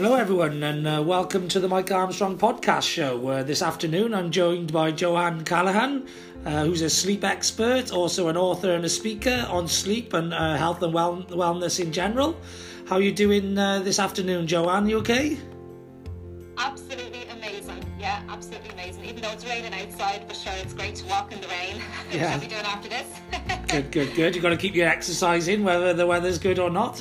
Hello, everyone, and uh, welcome to the Mike Armstrong podcast show. Uh, this afternoon, I'm joined by Joanne Callaghan, uh, who's a sleep expert, also an author and a speaker on sleep and uh, health and well- wellness in general. How are you doing uh, this afternoon, Joanne? You okay? Absolutely amazing. Yeah, absolutely amazing. Even though it's raining outside, for sure, it's great to walk in the rain. Yeah. What are we doing after this? Good, good, good. You've got to keep your exercise in, whether the weather's good or not.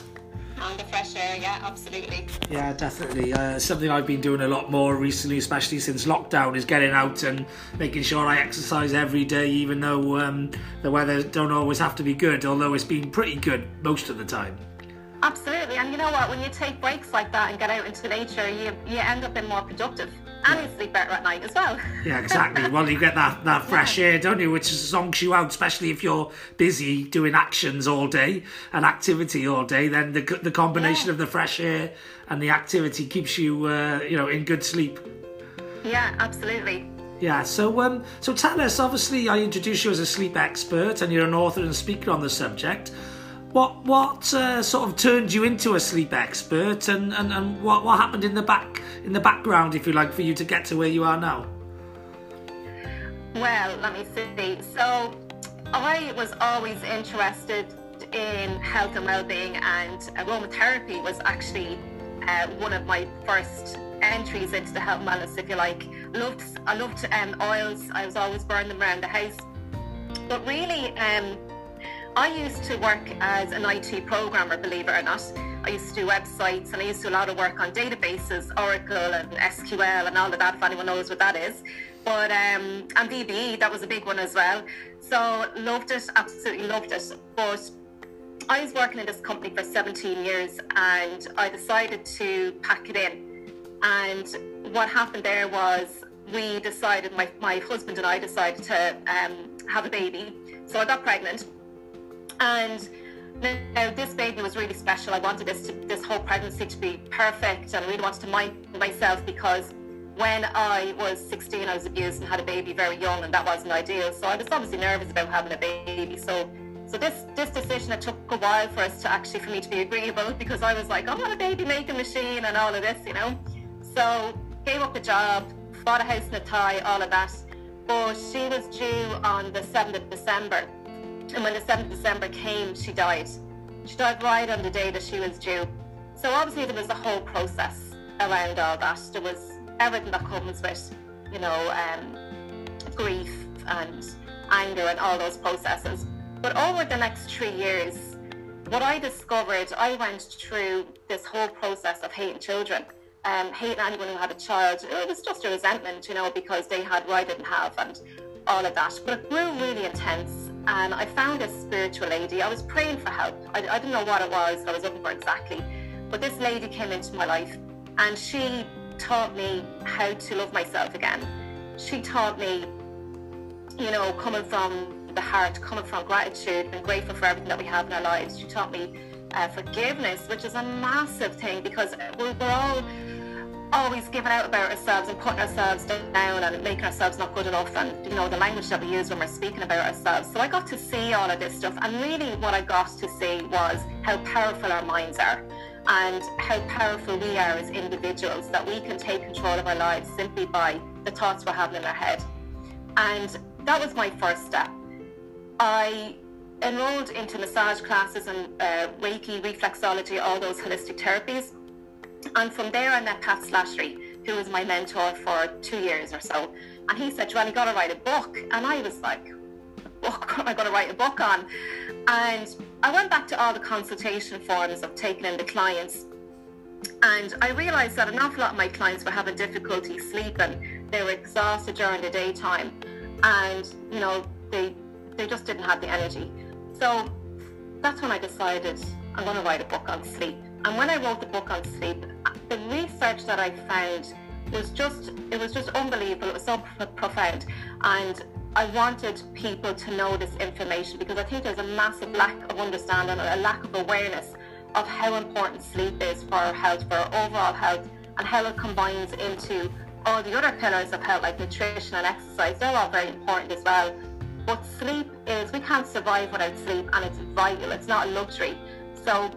and the fresh air, yeah, absolutely. Yeah, definitely. Uh, something I've been doing a lot more recently, especially since lockdown, is getting out and making sure I exercise every day, even though um, the weather don't always have to be good, although it's been pretty good most of the time. Absolutely. And you know what? When you take breaks like that and get out into nature, you, you end up being more productive. And you sleep better at night as well. Yeah, exactly. well, you get that, that fresh air, don't you? Which zonks you out, especially if you're busy doing actions all day and activity all day. Then the the combination Yeah. of the fresh air and the activity keeps you, uh, you know, in good sleep. yeah, absolutely. Yeah. So, um, so tell us. Obviously, I introduced you as a sleep expert, and you're an author and speaker on the subject. What what uh, sort of turned you into a sleep expert, and, and, and what what happened in the back in the background, if you like, for you to get to where you are now? Well, let me see. So, I was always interested in health and well-being, and aromatherapy was actually uh, one of my first entries into the health and wellness, if you like. Loved, I loved um, oils. I was always burning them around the house. But really, um, I used to work as an IT programmer, believe it or not. I used to do websites and I used to do a lot of work on databases, Oracle and SQL and all of that, if anyone knows what that is. But, um, and VBE, that was a big one as well. So loved it, absolutely loved it. But I was working in this company for 17 years and I decided to pack it in. And what happened there was we decided, my, my husband and I decided to um, have a baby. So I got pregnant. And now this baby was really special. I wanted this to, this whole pregnancy to be perfect and I really wanted to mind myself because when I was 16, I was abused and had a baby very young, and that wasn't ideal. So I was obviously nervous about having a baby. So, so this this decision it took a while for us to actually for me to be agreeable because I was like, I'm not a baby making machine and all of this, you know. So gave up the job, bought a house in Athy, all of that. But she was due on the 7th of December, and when the 7th of December came, she died. She died right on the day that she was due. So obviously there was a whole process around all that. There was everything that comes with, you know, um, grief and anger and all those processes. But over the next three years, what I discovered, I went through this whole process of hating children, um, hating anyone who had a child. It was just a resentment, you know, because they had what I didn't have and all of that. But it grew really intense. And I found this spiritual lady. I was praying for help. I, I didn't know what it was I was looking for exactly. But this lady came into my life and she taught me how to love myself again. She taught me, you know, coming from the heart, coming from gratitude and grateful for everything that we have in our lives. She taught me uh, forgiveness, which is a massive thing because we're, we're all always giving out about ourselves and putting ourselves down and making ourselves not good enough and you know the language that we use when we're speaking about ourselves. So i got to see all of this stuff and really what i got to see was how powerful our minds are and how powerful we are as individuals that we can take control of our lives simply by the thoughts we're having in our head. And that was my first step i enrolled into massage classes and uh, reiki reflexology all those holistic therapies and from there, I met Pat Slattery, who was my mentor for two years or so. And he said, Joanne, you got to write a book. And I was like, what am I going to write a book on? And I went back to all the consultation forms of taking in the clients. And I realized that an awful lot of my clients were having difficulty sleeping. They were exhausted during the daytime. And, you know, they, they just didn't have the energy. So that's when I decided I'm going to write a book on sleep. And when I wrote the book on sleep, the research that I found was just it was just unbelievable. It was so profound, and I wanted people to know this information because I think there's a massive lack of understanding, a lack of awareness of how important sleep is for our health, for our overall health, and how it combines into all the other pillars of health like nutrition and exercise. They're all very important as well. But sleep is we can't survive without sleep, and it's vital. It's not a luxury. So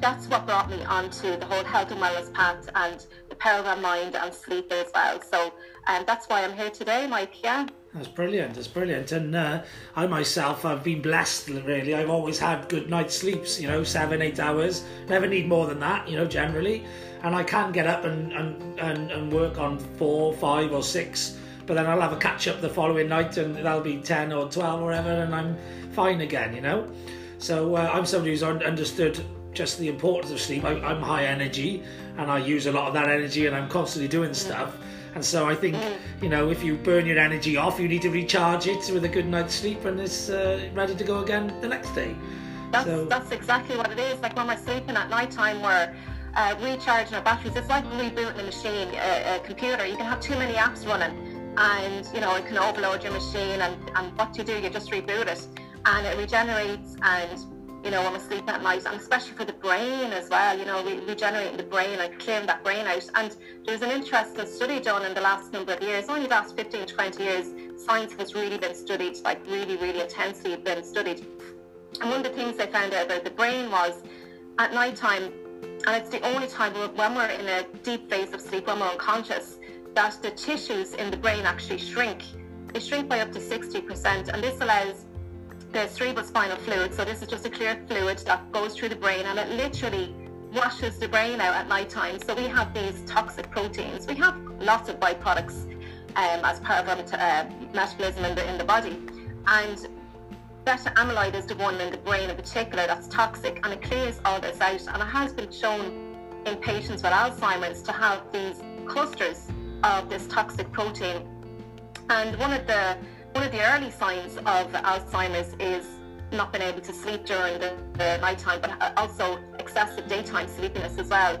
that's what brought me onto the whole health and wellness path and the power of our mind and sleep as well. So um, that's why I'm here today, Mike. Yeah. That's brilliant. That's brilliant. And uh, I myself, I've been blessed. Really, I've always had good night's sleeps. You know, seven, eight hours. Never need more than that. You know, generally. And I can get up and and, and, and work on four, five, or six. But then I'll have a catch up the following night, and that'll be ten or twelve or whatever, and I'm fine again. You know. So uh, I'm somebody who's understood just the importance of sleep. I, am high energy, and I use a lot of that energy, and I'm constantly doing stuff. And so I think, you know, if you burn your energy off, you need to recharge it with a good night's sleep and it's uh, ready to go again the next day. That's, so, that's exactly what it is. Like when we're sleeping at night time, we're uh, recharging our batteries. It's like rebooting a machine, a, a, computer. You can have too many apps running and, you know, it can overload your machine and, and what you do, you just reboot it and it regenerates and you know, when we sleep at night, and especially for the brain as well, you know, re- regenerating the brain and clearing that brain out. And there's an interesting study done in the last number of years, only the last 15, 20 years, science has really been studied, like really, really intensely been studied. And one of the things they found out about the brain was at night time, and it's the only time when we're in a deep phase of sleep, when we're unconscious, that the tissues in the brain actually shrink. They shrink by up to 60%, and this allows the cerebral spinal fluid. So this is just a clear fluid that goes through the brain and it literally washes the brain out at night time. So we have these toxic proteins. We have lots of byproducts um, as part of our uh, metabolism in the, in the body. And beta amyloid is the one in the brain in particular that's toxic and it clears all this out. And it has been shown in patients with Alzheimer's to have these clusters of this toxic protein. And one of the one of the early signs of Alzheimer's is not being able to sleep during the, the nighttime, but also excessive daytime sleepiness as well.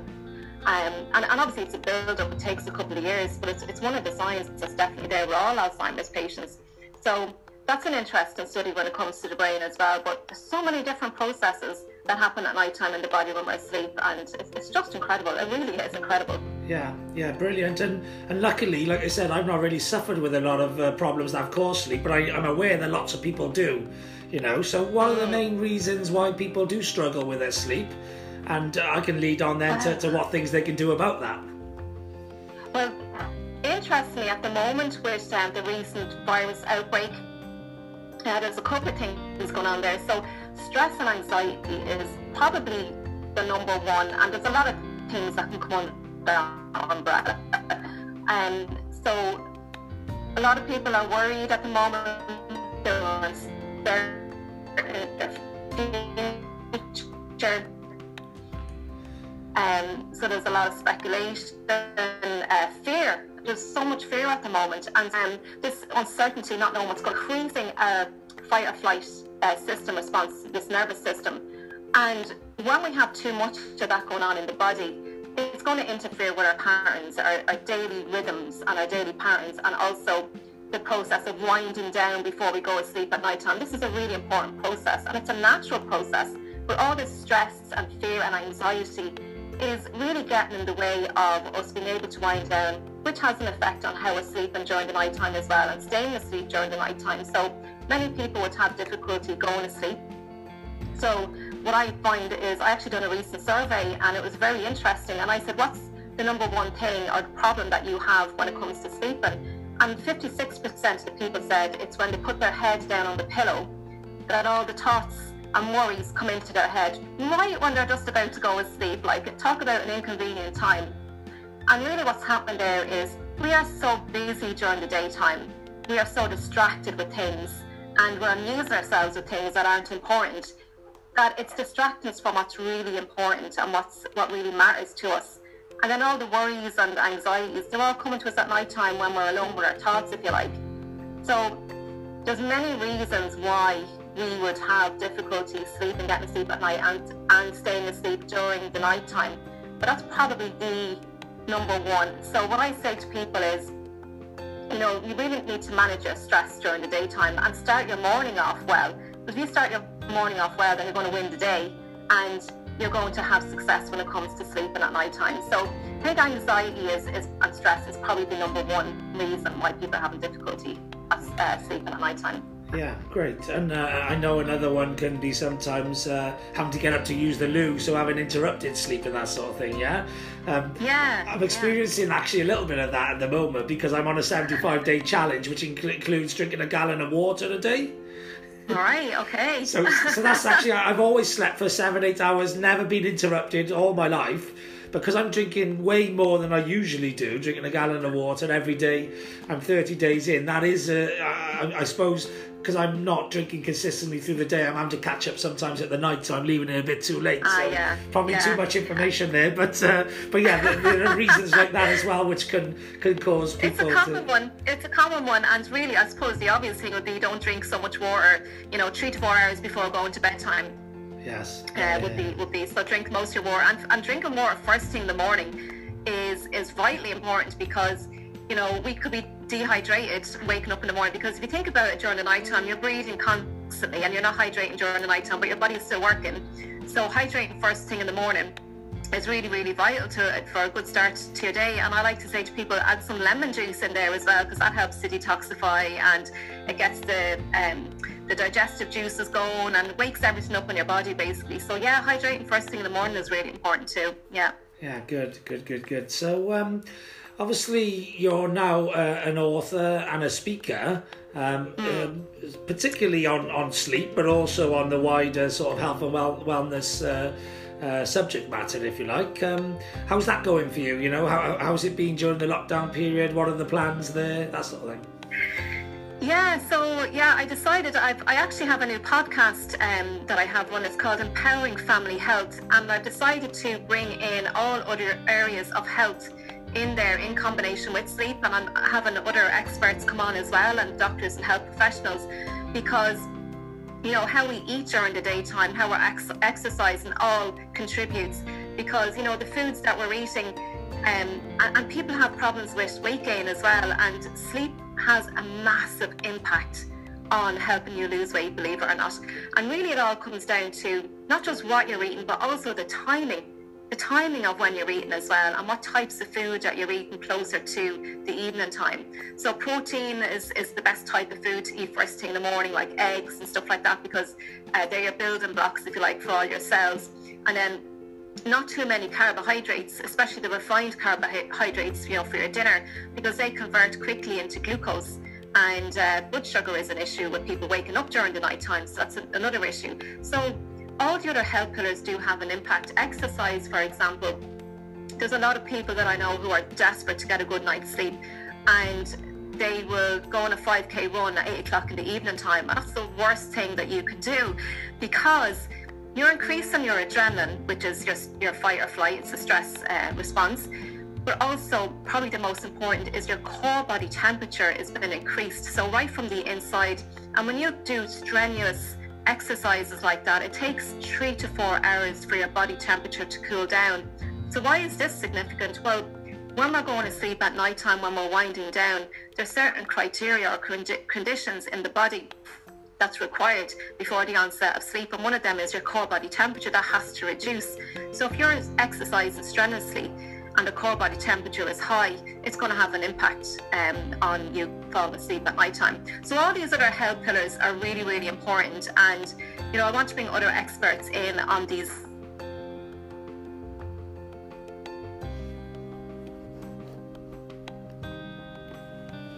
Um, and, and, obviously it's a build-up, it takes a couple of years, but it's, it's one of the signs that's definitely there with all Alzheimer's patients. So that's an interesting study when it comes to the brain as well, but there's so many different processes that happen at night time in the body when we're asleep, and it's, it's just incredible. It really is incredible. Yeah, yeah, brilliant. And and luckily, like I said, I've not really suffered with a lot of uh, problems that have caused sleep, but I, I'm aware that lots of people do. You know, so what are the mm. main reasons why people do struggle with their sleep? And uh, I can lead on then to, to what things they can do about that. Well, interestingly, at the moment with um, the recent virus outbreak, uh, there's a couple of things going on there. So stress and anxiety is probably the number one, and there's a lot of things that can come under umbrella. And so a lot of people are worried at the moment. They're. Um, so there's a lot of speculation, uh, fear. There's so much fear at the moment, and um, this uncertainty, not knowing what's going, freezing our fight or flight uh, system response, this nervous system. And when we have too much of that going on in the body, it's going to interfere with our patterns, our, our daily rhythms and our daily patterns, and also the process of winding down before we go to sleep at night time. This is a really important process, and it's a natural process. But all this stress and fear and anxiety is really getting in the way of us being able to wind down, which has an effect on how we're sleeping during the night time as well, and staying asleep during the night time. So many people would have difficulty going to sleep. So what I find is I actually done a recent survey and it was very interesting. And I said, what's the number one thing or problem that you have when it comes to sleeping? And 56% of the people said it's when they put their head down on the pillow that all the thoughts and worries come into their head right when they're just about to go to sleep. Like, talk about an inconvenient time. And really, what's happened there is we are so busy during the daytime. We are so distracted with things and we're amusing ourselves with things that aren't important, that it's distracting us from what's really important and what's what really matters to us. And then all the worries and anxieties, they're all coming to us at night time when we're alone with our thoughts, if you like. So there's many reasons why we would have difficulty sleeping, getting sleep at night and, and staying asleep during the night time. But that's probably the number one. So what I say to people is you know, you really need to manage your stress during the daytime and start your morning off well. If you start your morning off well, then you're going to win the day and you're going to have success when it comes to sleeping at night time. So I think anxiety is, is and stress is probably the number one reason why people are having difficulty uh, sleeping at night time. Yeah, great. And uh, I know another one can be sometimes uh, having to get up to use the loo, so having interrupted sleep and that sort of thing. Yeah. Um, yeah. I'm experiencing yeah. actually a little bit of that at the moment because I'm on a 75 day challenge, which includes drinking a gallon of water a day. All right. Okay. so, so that's actually I've always slept for seven, eight hours, never been interrupted all my life because I'm drinking way more than I usually do, drinking a gallon of water every day. I'm 30 days in. That is, uh, I, I suppose, because I'm not drinking consistently through the day, I'm having to catch up sometimes at the night, so I'm leaving it a bit too late. Ah, so yeah. probably yeah. too much information there, but uh, but yeah, there, there, are reasons like that as well, which can can cause people. It's a common to... one. It's a common one, and really, I suppose the obvious thing would be don't drink so much water. You know, three to four hours before going to bedtime. Yes. Uh, yeah, would be would be so drink most of your water, and, and drinking water first thing in the morning is is vitally important because you know we could be dehydrated waking up in the morning because if you think about it during the night time, you're breathing constantly and you're not hydrating during the night time, but your body's still working. So hydrating first thing in the morning is really, really vital to for a good start to your day. And I like to say to people, add some lemon juice in there as well because that helps to detoxify and it gets the um, the digestive juices going and wakes everything up in your body basically. So yeah, hydrating first thing in the morning is really important too. Yeah. Yeah, good, good, good, good. So um, obviously you're now uh, an author and a speaker, um, mm. particularly on, on sleep, but also on the wider sort of health and well, wellness uh, uh, subject matter, if you like. Um, how's that going for you? You know, how, how's it been during the lockdown period? What are the plans there? That sort of thing. Yeah, so yeah, I decided I've, I actually have a new podcast um, that I have one. It's called Empowering Family Health, and I've decided to bring in all other areas of health in there in combination with sleep and I'm having other experts come on as well and doctors and health professionals because you know how we eat during the daytime how we're ex- exercising all contributes because you know the foods that we're eating um, and, and people have problems with weight gain as well and sleep has a massive impact on helping you lose weight believe it or not. And really it all comes down to not just what you're eating but also the timing the timing of when you're eating as well and what types of food that you're eating closer to the evening time. So protein is, is the best type of food to eat first thing in the morning, like eggs and stuff like that, because uh, they're your building blocks, if you like, for all your cells. And then not too many carbohydrates, especially the refined carbohydrates, you know, for your dinner, because they convert quickly into glucose. And uh, blood sugar is an issue with people waking up during the night time, so that's another issue. So all the other health pillars do have an impact. Exercise, for example, there's a lot of people that I know who are desperate to get a good night's sleep and they will go on a 5k run at 8 o'clock in the evening time. That's the worst thing that you can do because you're increasing your adrenaline, which is just your fight or flight, it's a stress uh, response. But also, probably the most important is your core body temperature is being increased. So, right from the inside, and when you do strenuous exercises like that, it takes three to four hours for your body temperature to cool down. So why is this significant? Well, when we're going to sleep at night time, when we're winding down, there's certain criteria or conditions in the body that's required before the onset of sleep. And one of them is your core body temperature that has to reduce. So if you're exercising strenuously, and the core body temperature is high, it's going to have an impact um, on you falling asleep at night time. So all these other health pillars are really, really important. And, you know, I want to bring other experts in on these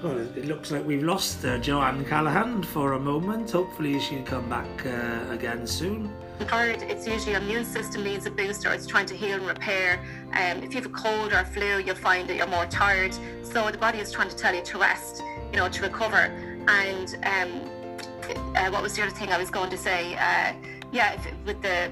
Well, it looks like we've lost uh, Joanne Callaghan for a moment. Hopefully, she'll come back uh, again soon. It's usually immune system needs a boost or it's trying to heal and repair. Um, if you have a cold or a flu, you'll find that you're more tired. So the body is trying to tell you to rest, you know, to recover. And um, uh, what was the other thing I was going to say? Uh, yeah, if, with the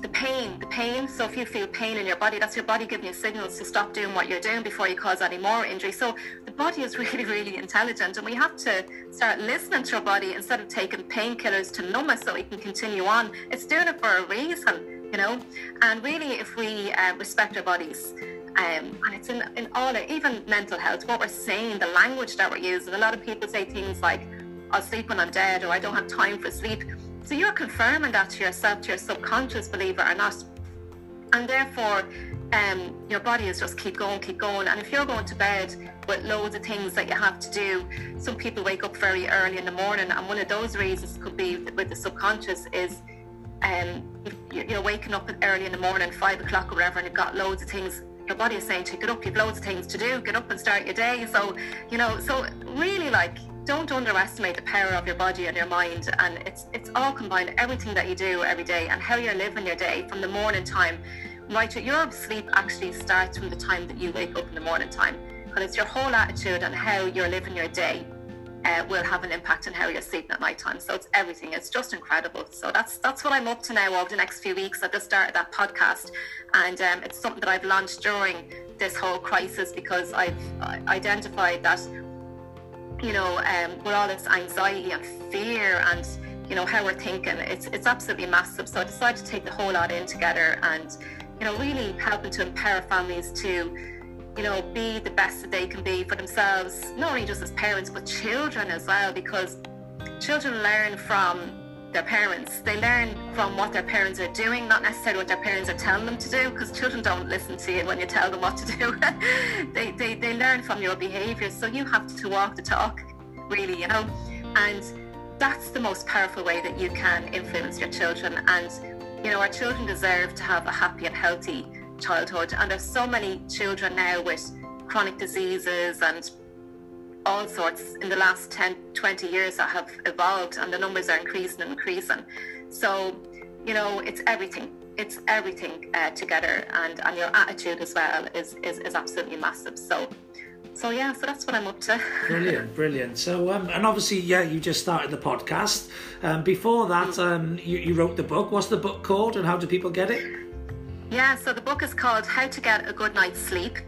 the pain, the pain. So if you feel pain in your body, that's your body giving you signals to stop doing what you're doing before you cause any more injury. So the body is really, really intelligent, and we have to start listening to our body instead of taking painkillers to numb us so we can continue on. It's doing it for a reason, you know. And really, if we uh, respect our bodies. Um, and it's in, in all, even mental health, what we're saying, the language that we're using. A lot of people say things like, I'll sleep when I'm dead, or I don't have time for sleep so you're confirming that to yourself, to your subconscious, believe it or not. And therefore, um, your body is just keep going, keep going. And if you're going to bed with loads of things that you have to do, some people wake up very early in the morning, and one of those reasons could be with the subconscious is um, you're waking up early in the morning, five o'clock or whatever, and you've got loads of things. Your body is saying to you, get up, you've loads of things to do, get up and start your day. So, you know, so really like don't underestimate the power of your body and your mind and it's it's all combined everything that you do every day and how you're living your day from the morning time right your sleep actually starts from the time that you wake up in the morning time and it's your whole attitude and how you're living your day uh, will have an impact on how you're sleeping at night time. So it's everything. It's just incredible. So that's that's what I'm up to now over the next few weeks. I've just started that podcast, and um, it's something that I've launched during this whole crisis because I've identified that you know um, with all this anxiety and fear and you know how we're thinking, it's it's absolutely massive. So I decided to take the whole lot in together and you know really helping to empower families to you know, be the best that they can be for themselves, not only just as parents, but children as well, because children learn from their parents. They learn from what their parents are doing, not necessarily what their parents are telling them to do, because children don't listen to you when you tell them what to do. they, they, they learn from your behavior. So you have to walk the talk, really, you know. And that's the most powerful way that you can influence your children. And, you know, our children deserve to have a happy and healthy childhood. And there's so many children now with chronic diseases and all sorts in the last 10, 20 years that have evolved, and the numbers are increasing and increasing. So, you know, it's everything. It's everything uh, together, and, and your attitude as well is, is, is absolutely massive. So, so yeah, so that's what I'm up to. brilliant, brilliant. So, um, and obviously, yeah, you just started the podcast. Um, before that, mm. um, you, you wrote the book. What's the book called, and how do people get it? Yeah, so the book is called How to Get a Good Night's Sleep,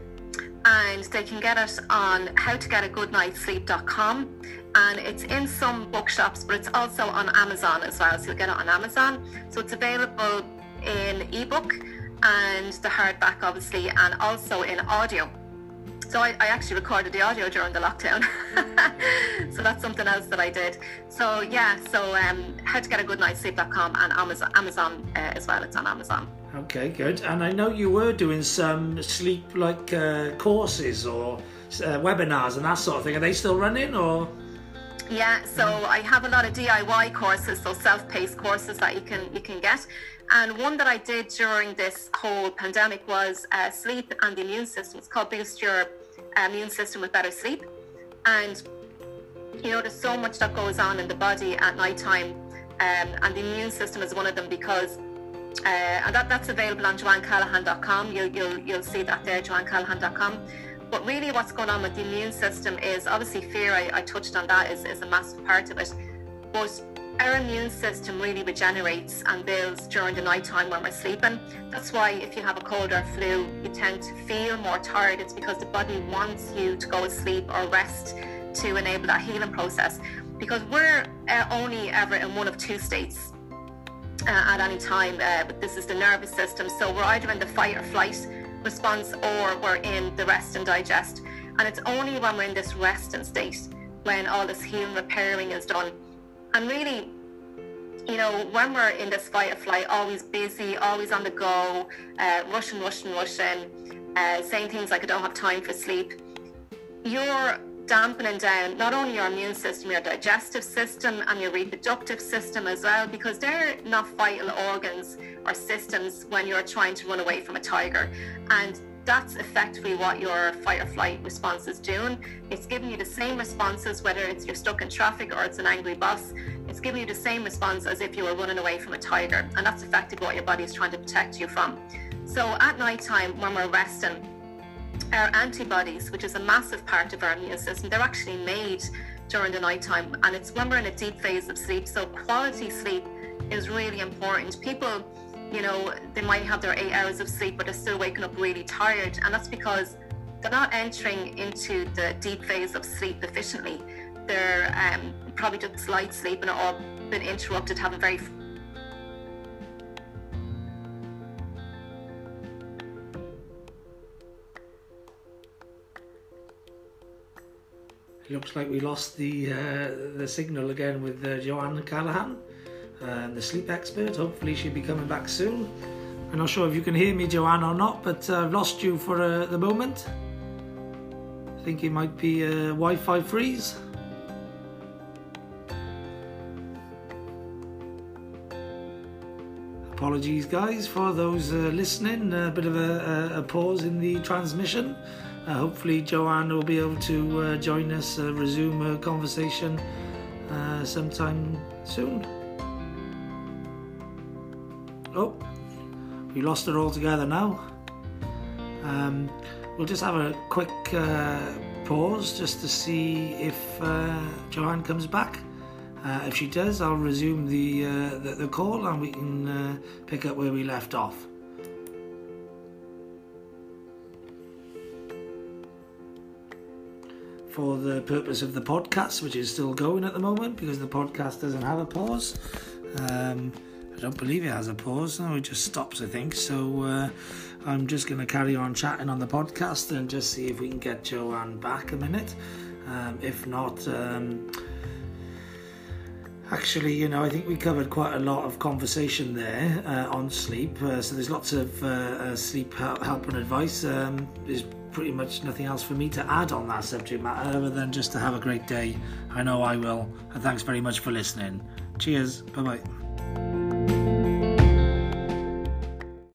and they can get it on howtogetagoodnightsleep.com. And it's in some bookshops, but it's also on Amazon as well. So you'll get it on Amazon. So it's available in ebook and the hardback, obviously, and also in audio. So I, I, actually recorded the audio during the lockdown. so that's something else that I did. So yeah, so um, how to get a good night's sleep.com and Amazon, Amazon uh, as well. It's on Amazon. Okay, good. And I know you were doing some sleep like uh, courses or uh, webinars and that sort of thing. Are they still running or? Yeah, so I have a lot of DIY courses, so self-paced courses that you can you can get. And one that I did during this whole pandemic was uh, sleep and the immune system. It's called Boost Your uh, Immune System with Better Sleep. And you know, there's so much that goes on in the body at night time, um, and the immune system is one of them because uh, and that, that's available on joannecallahan.com. You'll, you'll, you'll see that there, joannecallahan.com. But really, what's going on with the immune system is obviously fear, I, I touched on that, is, is a massive part of it. But our immune system really regenerates and builds during the night time when we're sleeping. That's why if you have a cold or flu, you tend to feel more tired. It's because the body wants you to go to sleep or rest to enable that healing process. Because we're uh, only ever in one of two states uh, at any time. Uh, but this is the nervous system. So we're either in the fight or flight response or we're in the rest and digest. And it's only when we're in this rest and state when all this healing repairing is done. And really, you know, when we're in this fight or flight, always busy, always on the go, uh, rushing, rushing, rushing, uh, saying things like I don't have time for sleep, you're dampening down not only your immune system, your digestive system, and your reproductive system as well, because they're not vital organs or systems when you're trying to run away from a tiger. And that's effectively what your fight or flight response is doing. It's giving you the same responses, whether it's you're stuck in traffic or it's an angry boss. It's giving you the same response as if you were running away from a tiger. And that's effectively what your body is trying to protect you from. So at night time, when we're resting, our antibodies, which is a massive part of our immune system, they're actually made during the nighttime, and it's when we're in a deep phase of sleep. So quality sleep is really important. People, you know, they might have their eight hours of sleep, but they're still waking up really tired, and that's because they're not entering into the deep phase of sleep efficiently. They're um, probably just light sleeping all been interrupted, having very looks like we lost the uh, the signal again with uh, Joanne Callaghan, uh, the sleep expert. Hopefully she'll be coming back soon. I'm not sure if you can hear me, Joanne, or not, but uh, I've lost you for uh, the moment. I think it might be a Wi-Fi freeze. Apologies, guys, for those uh, listening. A bit of a, a, pause in the transmission. Uh, hopefully, Joanne will be able to uh, join us, uh, resume a conversation uh, sometime soon. Oh, we lost her altogether now. Um, we'll just have a quick uh, pause just to see if Joanne comes back. Uh, if she does, I'll resume the, uh, the, the call and we can uh, pick up where we left off. For the purpose of the podcast, which is still going at the moment because the podcast doesn't have a pause. Um, I don't believe it has a pause. No, it just stops, I think. So uh, I'm just going to carry on chatting on the podcast and just see if we can get Joanne back a minute. Um, if not, um, Actually, you know, I think we covered quite a lot of conversation there uh, on sleep. Uh, so there's lots of uh, uh sleep help and advice. Um, there's pretty much nothing else for me to add on that subject matter other than just to have a great day. I know I will. And thanks very much for listening. Cheers. Bye bye.